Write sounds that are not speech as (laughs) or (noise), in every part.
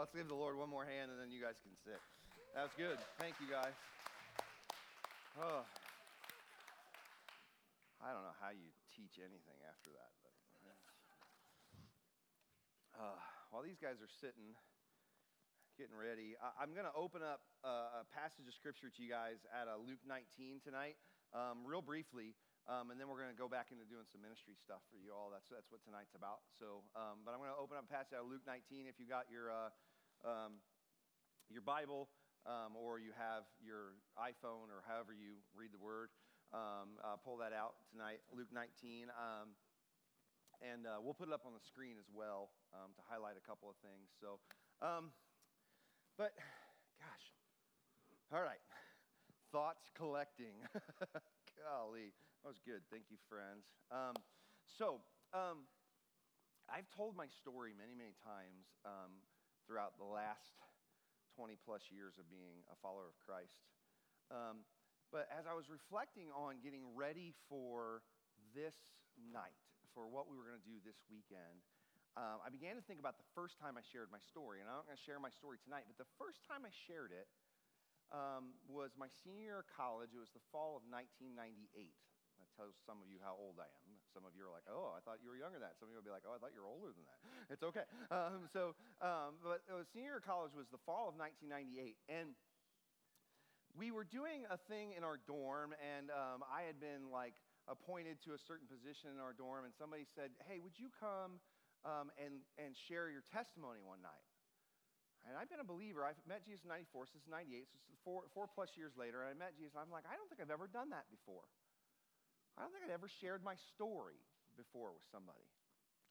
let's give the Lord one more hand and then you guys can sit. That was good. Thank you, guys. Oh. I don't know how you teach anything after that, but uh, while these guys are sitting, getting ready, I, am going to open up a, a, passage of scripture to you guys at uh, Luke 19 tonight, um, real briefly. Um, and then we're going to go back into doing some ministry stuff for you all. That's, that's what tonight's about. So, um, but I'm going to open up a passage out of Luke 19. If you got your, uh, um, your Bible um, or you have your iPhone or however you read the word, um, uh, pull that out tonight, Luke 19. Um, and uh, we'll put it up on the screen as well to highlight a couple of things. So, but gosh, all right, thoughts collecting. (laughs) Golly, that was good. Thank you, friends. Um, so, um, I've told my story many, many times um, throughout the last 20 plus years of being a follower of Christ. Um, but as I was reflecting on getting ready for this night, for what we were going to do this weekend, um, I began to think about the first time I shared my story. And I'm not going to share my story tonight, but the first time I shared it, um, was my senior year of college. It was the fall of 1998. That tells some of you how old I am. Some of you are like, oh, I thought you were younger than that. Some of you will be like, oh, I thought you were older than that. It's okay. Um, so, um, but was senior year of college was the fall of 1998. And we were doing a thing in our dorm, and um, I had been like appointed to a certain position in our dorm, and somebody said, hey, would you come um, and, and share your testimony one night? And I've been a believer. I've met Jesus in 94, since 98, so four, four plus years later. And I met Jesus, I'm like, I don't think I've ever done that before. I don't think I'd ever shared my story before with somebody.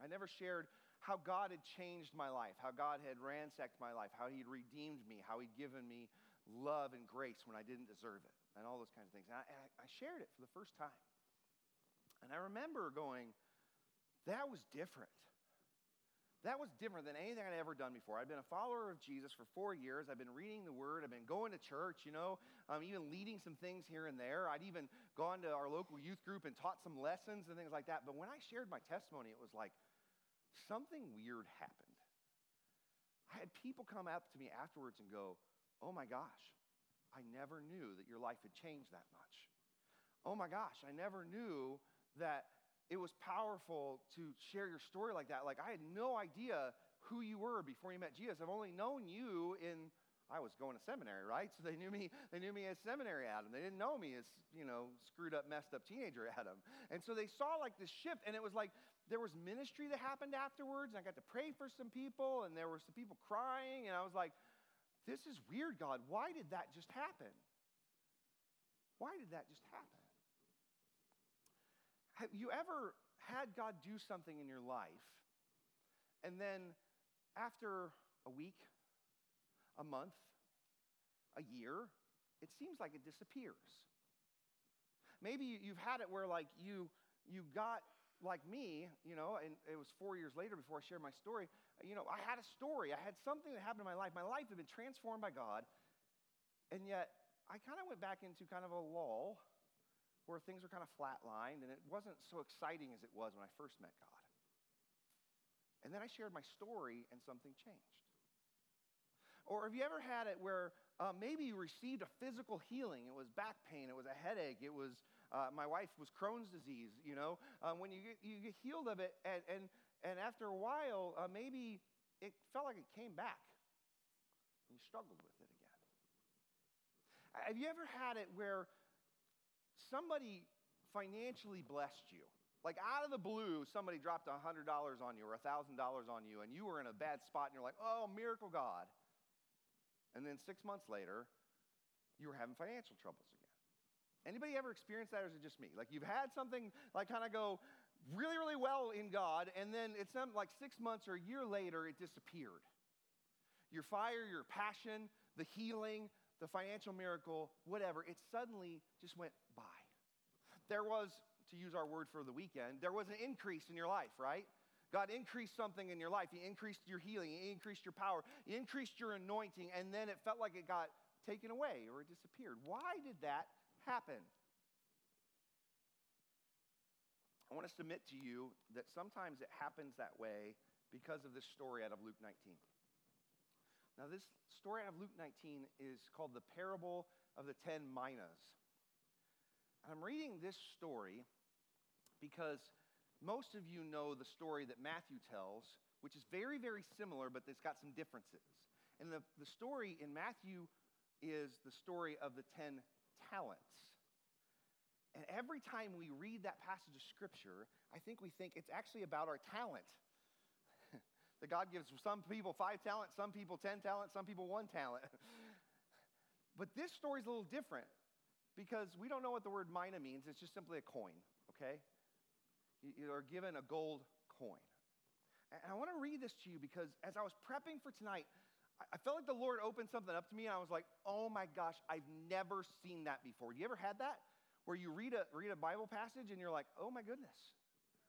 I never shared how God had changed my life, how God had ransacked my life, how He'd redeemed me, how He'd given me love and grace when I didn't deserve it, and all those kinds of things. And I, and I shared it for the first time. And I remember going, that was different. That was different than anything I'd ever done before. I'd been a follower of Jesus for four years. I've been reading the Word. I've been going to church, you know, um, even leading some things here and there. I'd even gone to our local youth group and taught some lessons and things like that. But when I shared my testimony, it was like something weird happened. I had people come up to me afterwards and go, Oh my gosh, I never knew that your life had changed that much. Oh my gosh, I never knew that it was powerful to share your story like that. Like, I had no idea who you were before you met Jesus. I've only known you in, I was going to seminary, right? (laughs) So they knew me, they knew me as seminary Adam. They didn't know me as, you know, screwed up, messed up teenager Adam. And so they saw like this shift, and it was like there was ministry that happened afterwards, and I got to pray for some people, and there were some people crying, and I was like, this is weird, God. Why did that just happen? Why did that just happen? Have you ever had God do something in your life, and then after a week, a month, a year, it seems like it disappears? Maybe you've had it where, like, you, you got like me, you know, and it was four years later before I shared my story, you know, I had a story. I had something that happened in my life. My life had been transformed by God, and yet I kind of went back into kind of a lull where things were kind of flatlined and it wasn't so exciting as it was when I first met God. And then I shared my story and something changed. Or have you ever had it where uh, maybe you received a physical healing? It was back pain, it was a headache, it was, uh, my wife was Crohn's disease, you know? Um, when you get, you get healed of it, and, and, and after a while, uh, maybe it felt like it came back. And you struggled with it again. Have you ever had it where somebody financially blessed you. Like out of the blue, somebody dropped $100 on you or $1,000 on you, and you were in a bad spot, and you're like, oh, miracle God. And then six months later, you were having financial troubles again. Anybody ever experienced that, or is it just me? Like you've had something like kind of go really, really well in God, and then it's like six months or a year later, it disappeared. Your fire, your passion, the healing, the financial miracle, whatever, it suddenly just went by. There was, to use our word for the weekend, there was an increase in your life, right? God increased something in your life. He increased your healing. He increased your power. He increased your anointing. And then it felt like it got taken away or it disappeared. Why did that happen? I want to submit to you that sometimes it happens that way because of this story out of Luke 19. Now, this story out of Luke 19 is called the parable of the 10 minas. And I'm reading this story because most of you know the story that Matthew tells, which is very, very similar, but it's got some differences. And the, the story in Matthew is the story of the 10 talents. And every time we read that passage of scripture, I think we think it's actually about our talent. That God gives some people five talents, some people 10 talents, some people one talent. (laughs) but this story is a little different because we don't know what the word mina means. It's just simply a coin, okay? You are given a gold coin. And I want to read this to you because as I was prepping for tonight, I felt like the Lord opened something up to me and I was like, oh my gosh, I've never seen that before. You ever had that? Where you read a, read a Bible passage and you're like, oh my goodness.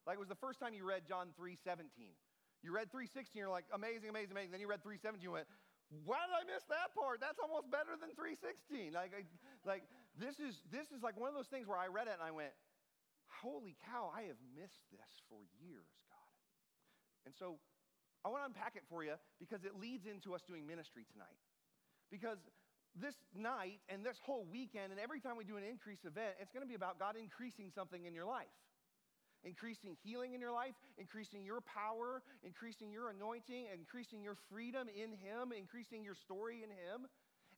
Like it was the first time you read John 3 17. You read 316, you're like, amazing, amazing, amazing. Then you read 317, you went, why did I miss that part? That's almost better than 316. Like, like this is this is like one of those things where I read it and I went, holy cow, I have missed this for years, God. And so I want to unpack it for you because it leads into us doing ministry tonight. Because this night and this whole weekend, and every time we do an increase event, it's going to be about God increasing something in your life increasing healing in your life, increasing your power, increasing your anointing, increasing your freedom in Him, increasing your story in Him.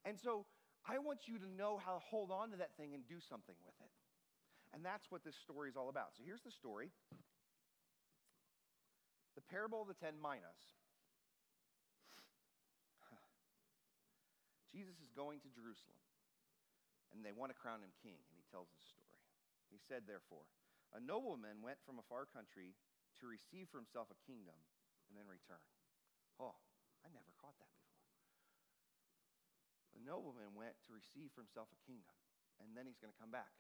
And so I want you to know how to hold on to that thing and do something with it. And that's what this story is all about. So here's the story the parable of the ten minas. Jesus is going to Jerusalem, and they want to crown him king, and he tells this story. He said, therefore, a nobleman went from a far country to receive for himself a kingdom and then return. Oh, I never caught that before. The nobleman went to receive for himself a kingdom, and then he's going to come back.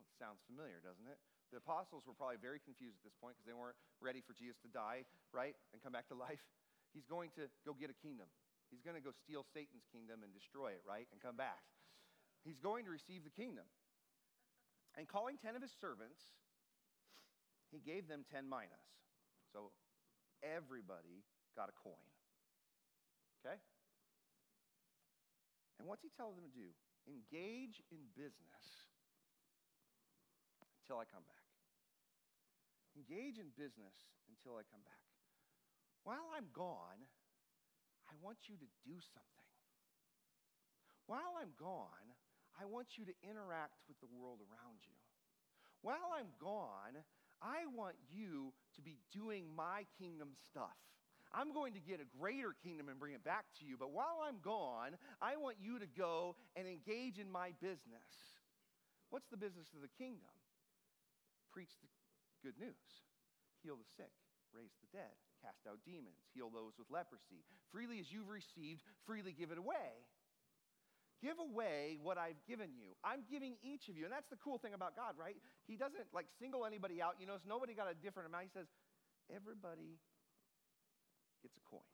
Well, sounds familiar, doesn't it? The apostles were probably very confused at this point because they weren't ready for Jesus to die, right, and come back to (laughs) life. He's going to go get a kingdom. He's going to go steal Satan's kingdom and destroy it, right, and come back. He's going to receive the kingdom. And calling 10 of his servants, he gave them 10 minas. So everybody got a coin. Okay? And what's he tell them to do? Engage in business until I come back. Engage in business until I come back. While I'm gone, I want you to do something. While I'm gone, I want you to interact with the world around you. While I'm gone, I want you to be doing my kingdom stuff. I'm going to get a greater kingdom and bring it back to you. But while I'm gone, I want you to go and engage in my business. What's the business of the kingdom? Preach the good news, heal the sick, raise the dead, cast out demons, heal those with leprosy. Freely as you've received, freely give it away. Give away what I've given you. I'm giving each of you. And that's the cool thing about God, right? He doesn't like single anybody out. You notice nobody got a different amount. He says, everybody gets a coin.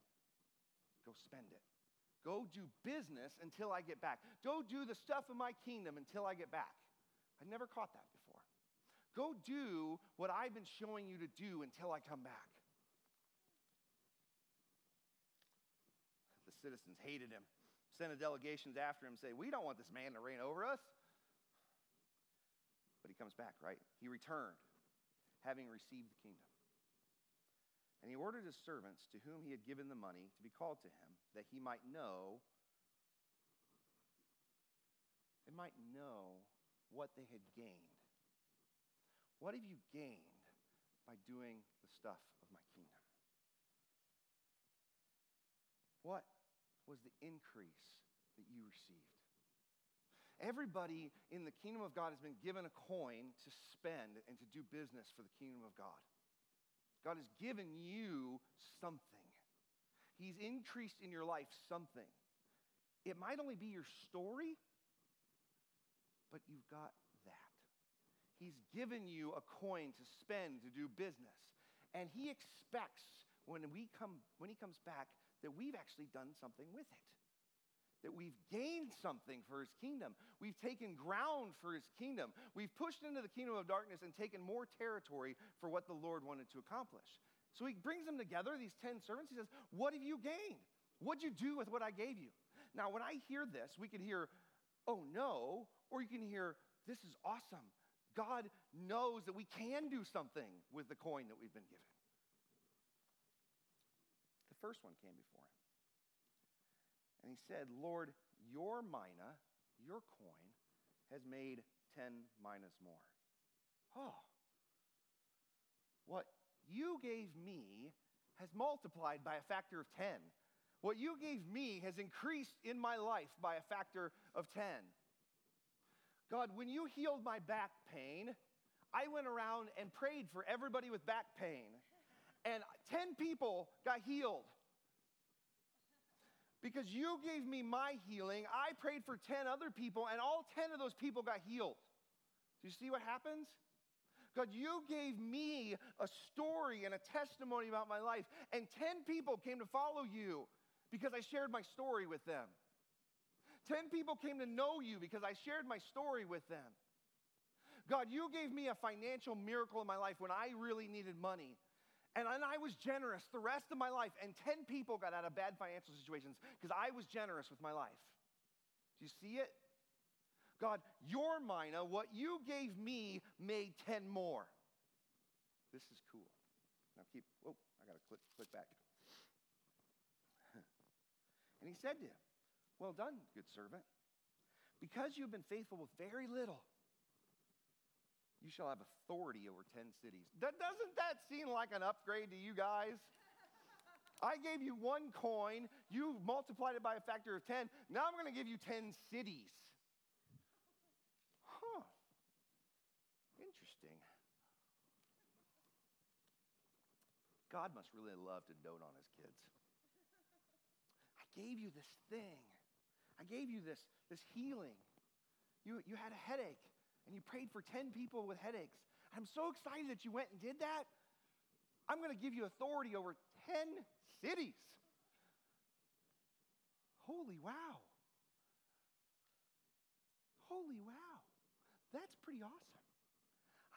Go spend it. Go do business until I get back. Go do the stuff of my kingdom until I get back. I've never caught that before. Go do what I've been showing you to do until I come back. The citizens hated him sent a delegations after him say, We don't want this man to reign over us. But he comes back, right? He returned, having received the kingdom. And he ordered his servants to whom he had given the money to be called to him, that he might know, they might know what they had gained. What have you gained by doing the stuff of my kingdom? What was the increase that you received. Everybody in the kingdom of God has been given a coin to spend and to do business for the kingdom of God. God has given you something. He's increased in your life something. It might only be your story, but you've got that. He's given you a coin to spend to do business. And he expects when we come when he comes back that we've actually done something with it. That we've gained something for his kingdom. We've taken ground for his kingdom. We've pushed into the kingdom of darkness and taken more territory for what the Lord wanted to accomplish. So he brings them together, these 10 servants. He says, What have you gained? What'd you do with what I gave you? Now, when I hear this, we can hear, oh no, or you can hear, this is awesome. God knows that we can do something with the coin that we've been given. First one came before him. And he said, Lord, your mina, your coin, has made 10 minas more. Oh, what you gave me has multiplied by a factor of 10. What you gave me has increased in my life by a factor of 10. God, when you healed my back pain, I went around and prayed for everybody with back pain, and 10 people got healed. Because you gave me my healing, I prayed for 10 other people, and all 10 of those people got healed. Do you see what happens? God, you gave me a story and a testimony about my life, and 10 people came to follow you because I shared my story with them. 10 people came to know you because I shared my story with them. God, you gave me a financial miracle in my life when I really needed money. And I was generous the rest of my life, and 10 people got out of bad financial situations because I was generous with my life. Do you see it? God, your mina, what you gave me, made 10 more. This is cool. Now keep, oh, I got to click, click back. (laughs) and he said to him, Well done, good servant. Because you've been faithful with very little, you shall have authority over 10 cities. doesn't that seem like an upgrade to you guys? I gave you one coin, you multiplied it by a factor of 10. Now I'm going to give you 10 cities. Huh. Interesting. God must really love to dote on his kids. I gave you this thing. I gave you this, this healing. You, you had a headache and you prayed for 10 people with headaches. I'm so excited that you went and did that. I'm going to give you authority over 10 cities. Holy wow. Holy wow. That's pretty awesome.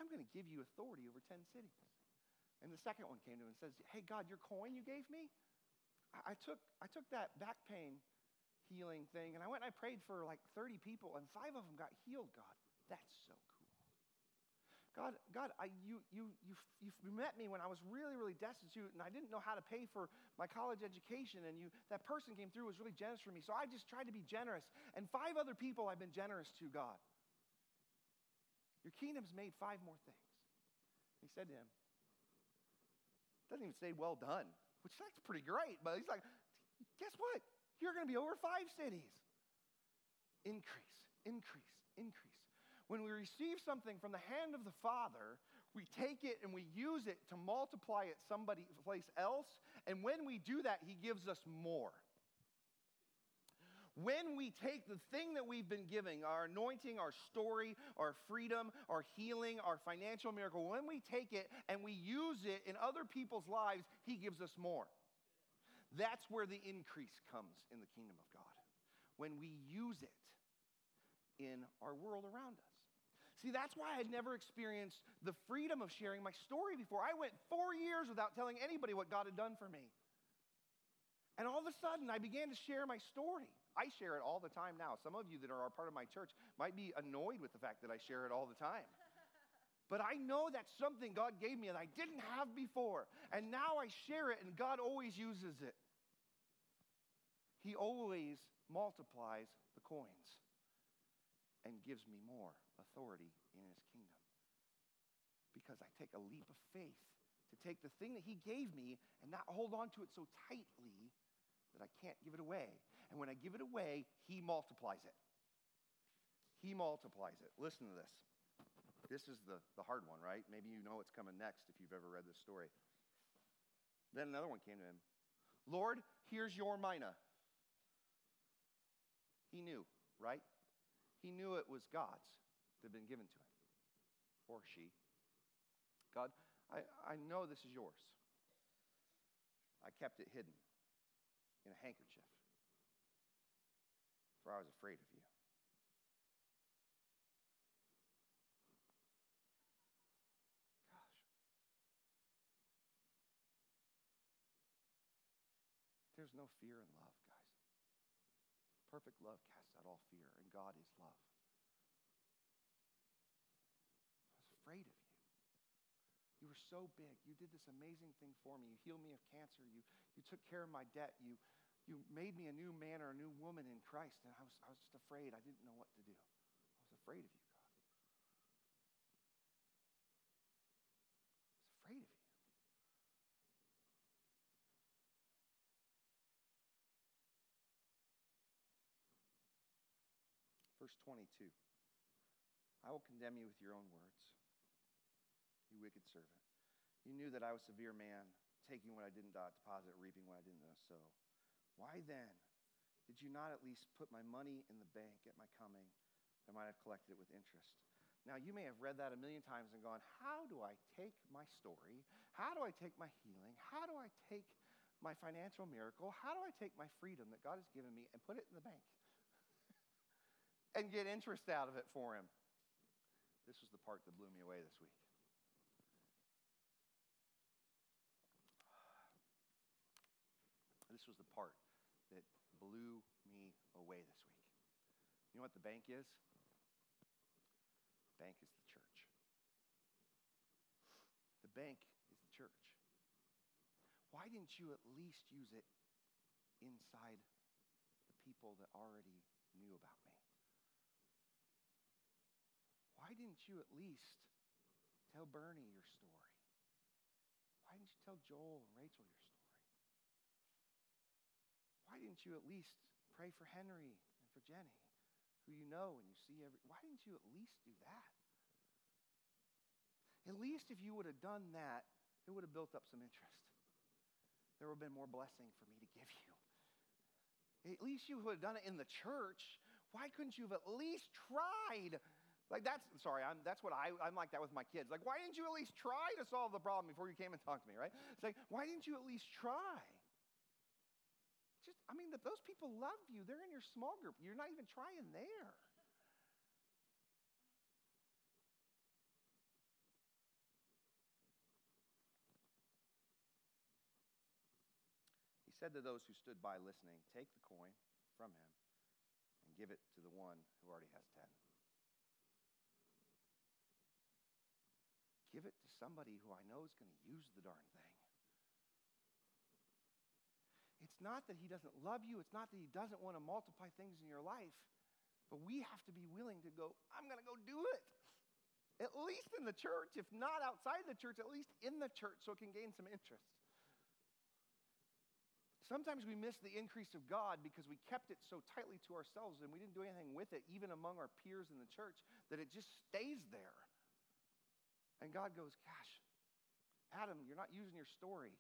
I'm going to give you authority over 10 cities. And the second one came to him and says, Hey, God, your coin you gave me, I, I, took, I took that back pain healing thing and I went and I prayed for like 30 people and five of them got healed, God. That's so cool. God, God, I, you, you, you, you met me when I was really, really destitute and I didn't know how to pay for my college education. And you, that person came through was really generous for me. So I just tried to be generous. And five other people I've been generous to, God. Your kingdom's made five more things. He said to him, doesn't even say well done, which that's pretty great. But he's like, guess what? You're going to be over five cities. Increase, increase, increase. When we receive something from the hand of the Father, we take it and we use it to multiply it somebody place else. And when we do that, He gives us more. When we take the thing that we've been giving, our anointing, our story, our freedom, our healing, our financial miracle, when we take it and we use it in other people's lives, He gives us more. That's where the increase comes in the kingdom of God. When we use it in our world around us. See, that's why I'd never experienced the freedom of sharing my story before. I went four years without telling anybody what God had done for me. And all of a sudden, I began to share my story. I share it all the time now. Some of you that are a part of my church might be annoyed with the fact that I share it all the time. (laughs) But I know that's something God gave me that I didn't have before. And now I share it, and God always uses it. He always multiplies the coins and gives me more authority in His kingdom. Because I take a leap of faith to take the thing that He gave me and not hold on to it so tightly that I can't give it away. And when I give it away, He multiplies it. He multiplies it. Listen to this. This is the, the hard one, right? Maybe you know what's coming next if you've ever read this story. Then another one came to him Lord, here's your mina. He knew, right? He knew it was God's that had been given to him, or she. God, I, I know this is yours. I kept it hidden in a handkerchief, for I was afraid of you. Gosh. there's no fear in love, guys. Perfect love casts out all fear, and God is love. I was afraid of you. You were so big. You did this amazing thing for me. You healed me of cancer. You, you took care of my debt. You, you made me a new man or a new woman in Christ. And I was, I was just afraid. I didn't know what to do. I was afraid of you, God. I was afraid of you. Verse 22 I will condemn you with your own words you wicked servant. You knew that I was a severe man, taking what I didn't deposit, reaping what I didn't sow. Why then did you not at least put my money in the bank at my coming? I might have collected it with interest. Now, you may have read that a million times and gone, How do I take my story? How do I take my healing? How do I take my financial miracle? How do I take my freedom that God has given me and put it in the bank (laughs) and get interest out of it for Him? This was the part that blew me away this week. This was the part that blew me away this week. You know what the bank is? The bank is the church. The bank is the church. Why didn't you at least use it inside the people that already knew about me? Why didn't you at least tell Bernie your story? Why didn't you tell Joel and Rachel your story? Why didn't you at least pray for Henry and for Jenny, who you know and you see every. Why didn't you at least do that? At least if you would have done that, it would have built up some interest. There would have been more blessing for me to give you. At least you would have done it in the church. Why couldn't you have at least tried? Like that's sorry, I'm, that's what I, I'm like that with my kids. Like, why didn't you at least try to solve the problem before you came and talked to me, right? It's like, why didn't you at least try? I mean, those people love you. They're in your small group. You're not even trying there. He said to those who stood by listening, Take the coin from him and give it to the one who already has ten. Give it to somebody who I know is going to use the darn thing. It's not that he doesn't love you, it's not that he doesn't want to multiply things in your life, but we have to be willing to go, I'm going to go do it. At least in the church, if not outside the church, at least in the church so it can gain some interest. Sometimes we miss the increase of God because we kept it so tightly to ourselves and we didn't do anything with it, even among our peers in the church, that it just stays there. And God goes, Gosh, Adam, you're not using your story.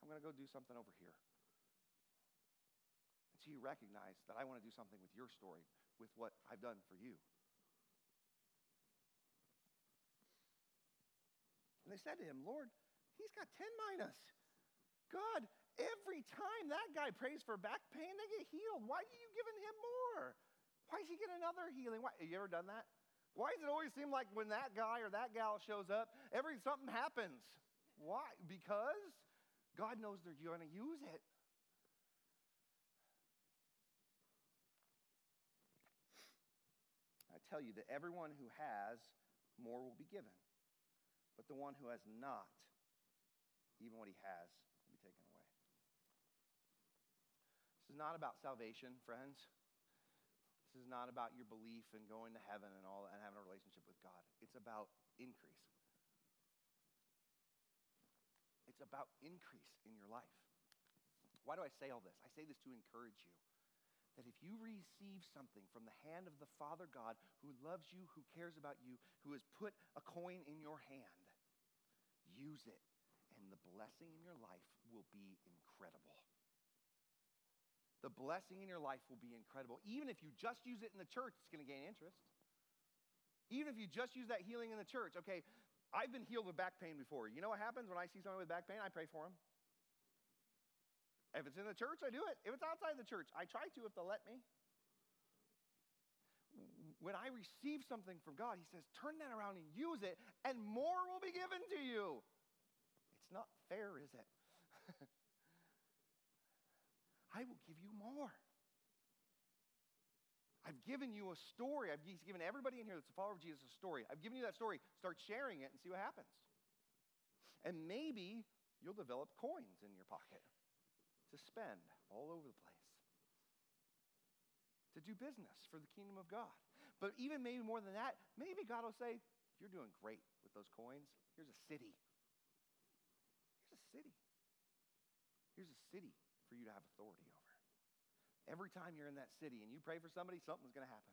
I'm going to go do something over here until you recognize that I want to do something with your story, with what I've done for you. And they said to him, Lord, he's got 10 minas. God, every time that guy prays for back pain, they get healed. Why are you giving him more? Why does he get another healing? Why, have you ever done that? Why does it always seem like when that guy or that gal shows up, every something happens? Why? Because God knows they're going to use it. Tell you that everyone who has, more will be given. But the one who has not, even what he has, will be taken away. This is not about salvation, friends. This is not about your belief and going to heaven and all and having a relationship with God. It's about increase. It's about increase in your life. Why do I say all this? I say this to encourage you that if you receive something from the hand of the Father God who loves you, who cares about you, who has put a coin in your hand, use it, and the blessing in your life will be incredible. The blessing in your life will be incredible. Even if you just use it in the church, it's going to gain interest. Even if you just use that healing in the church, okay, I've been healed of back pain before. You know what happens when I see someone with back pain? I pray for them. If it's in the church, I do it. If it's outside the church, I try to if they'll let me. When I receive something from God, He says, turn that around and use it, and more will be given to you. It's not fair, is it? (laughs) I will give you more. I've given you a story. I've given everybody in here that's a follower of Jesus a story. I've given you that story. Start sharing it and see what happens. And maybe you'll develop coins in your pocket to spend all over the place, to do business for the kingdom of God. But even maybe more than that, maybe God will say, You're doing great with those coins. Here's a city. Here's a city. Here's a city for you to have authority over. Every time you're in that city and you pray for somebody, something's going to happen.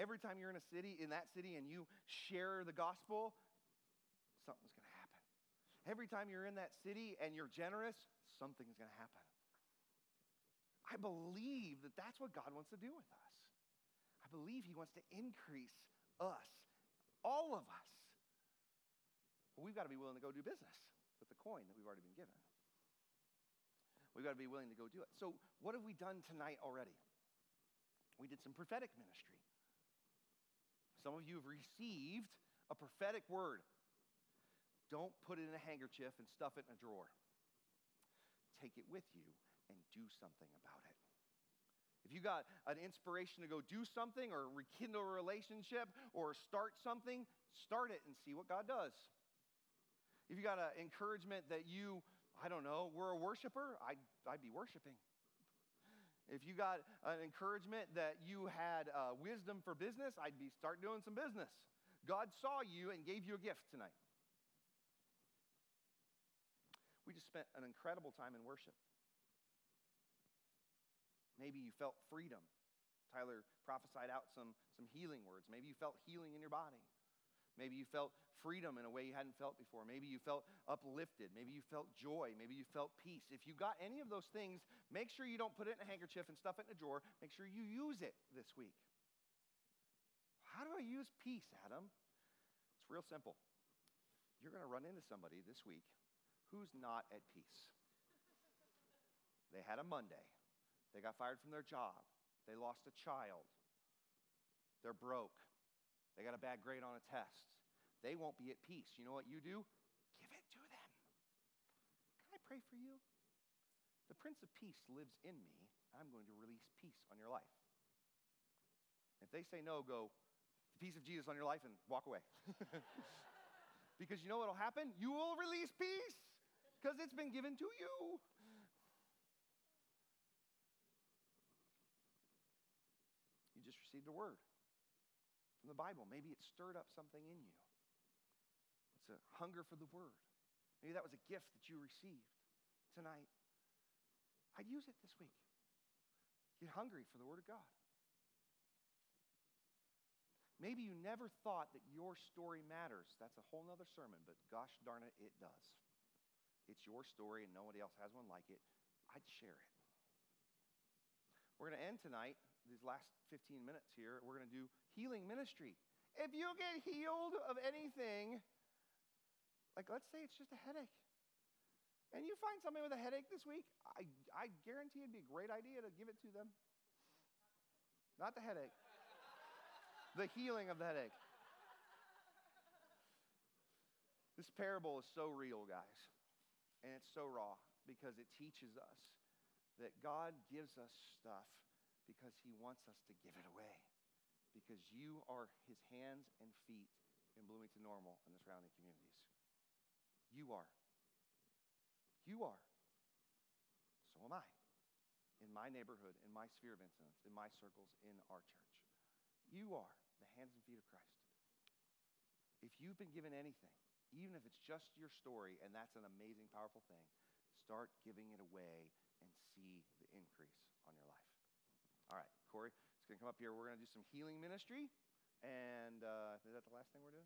Every time you're in a city, in that city, and you share the gospel, something's going to happen. Every time you're in that city and you're generous, something's going to happen. I believe that that's what God wants to do with us. I believe He wants to increase us, all of us. But we've got to be willing to go do business with the coin that we've already been given. We've got to be willing to go do it. So, what have we done tonight already? We did some prophetic ministry. Some of you have received a prophetic word. Don't put it in a handkerchief and stuff it in a drawer. Take it with you and do something about it. If you got an inspiration to go do something or rekindle a relationship or start something, start it and see what God does. If you got an encouragement that you I don't know, were a worshiper, I'd, I'd be worshiping. If you got an encouragement that you had uh, wisdom for business, I'd be start doing some business. God saw you and gave you a gift tonight. We just spent an incredible time in worship. Maybe you felt freedom. Tyler prophesied out some, some healing words. Maybe you felt healing in your body. Maybe you felt freedom in a way you hadn't felt before. Maybe you felt uplifted. Maybe you felt joy. Maybe you felt peace. If you got any of those things, make sure you don't put it in a handkerchief and stuff it in a drawer. Make sure you use it this week. How do I use peace, Adam? It's real simple. You're going to run into somebody this week who's not at peace. They had a Monday. They got fired from their job. They lost a child. They're broke. They got a bad grade on a test. They won't be at peace. You know what you do? Give it to them. Can I pray for you? The Prince of Peace lives in me. I'm going to release peace on your life. If they say no, go, the peace of Jesus on your life and walk away. (laughs) because you know what will happen? You will release peace because it's been given to you. You just received a word from the Bible. Maybe it stirred up something in you. It's a hunger for the Word. Maybe that was a gift that you received tonight. I'd use it this week. Get hungry for the Word of God. Maybe you never thought that your story matters. That's a whole other sermon, but gosh darn it, it does. It's your story and nobody else has one like it. I'd share it. We're going to end tonight these last 15 minutes here, we're going to do healing ministry. If you get healed of anything, like let's say it's just a headache, and you find somebody with a headache this week, I, I guarantee it'd be a great idea to give it to them. Not the headache, the healing of the headache. This parable is so real, guys, and it's so raw because it teaches us that God gives us stuff because he wants us to give it away. Because you are his hands and feet in Bloomington Normal and the surrounding communities. You are. You are. So am I. In my neighborhood, in my sphere of influence, in my circles, in our church. You are the hands and feet of Christ. If you've been given anything, even if it's just your story, and that's an amazing, powerful thing, start giving it away and see the increase. All right, Corey, it's going to come up here. We're going to do some healing ministry. And uh, is that the last thing we're doing?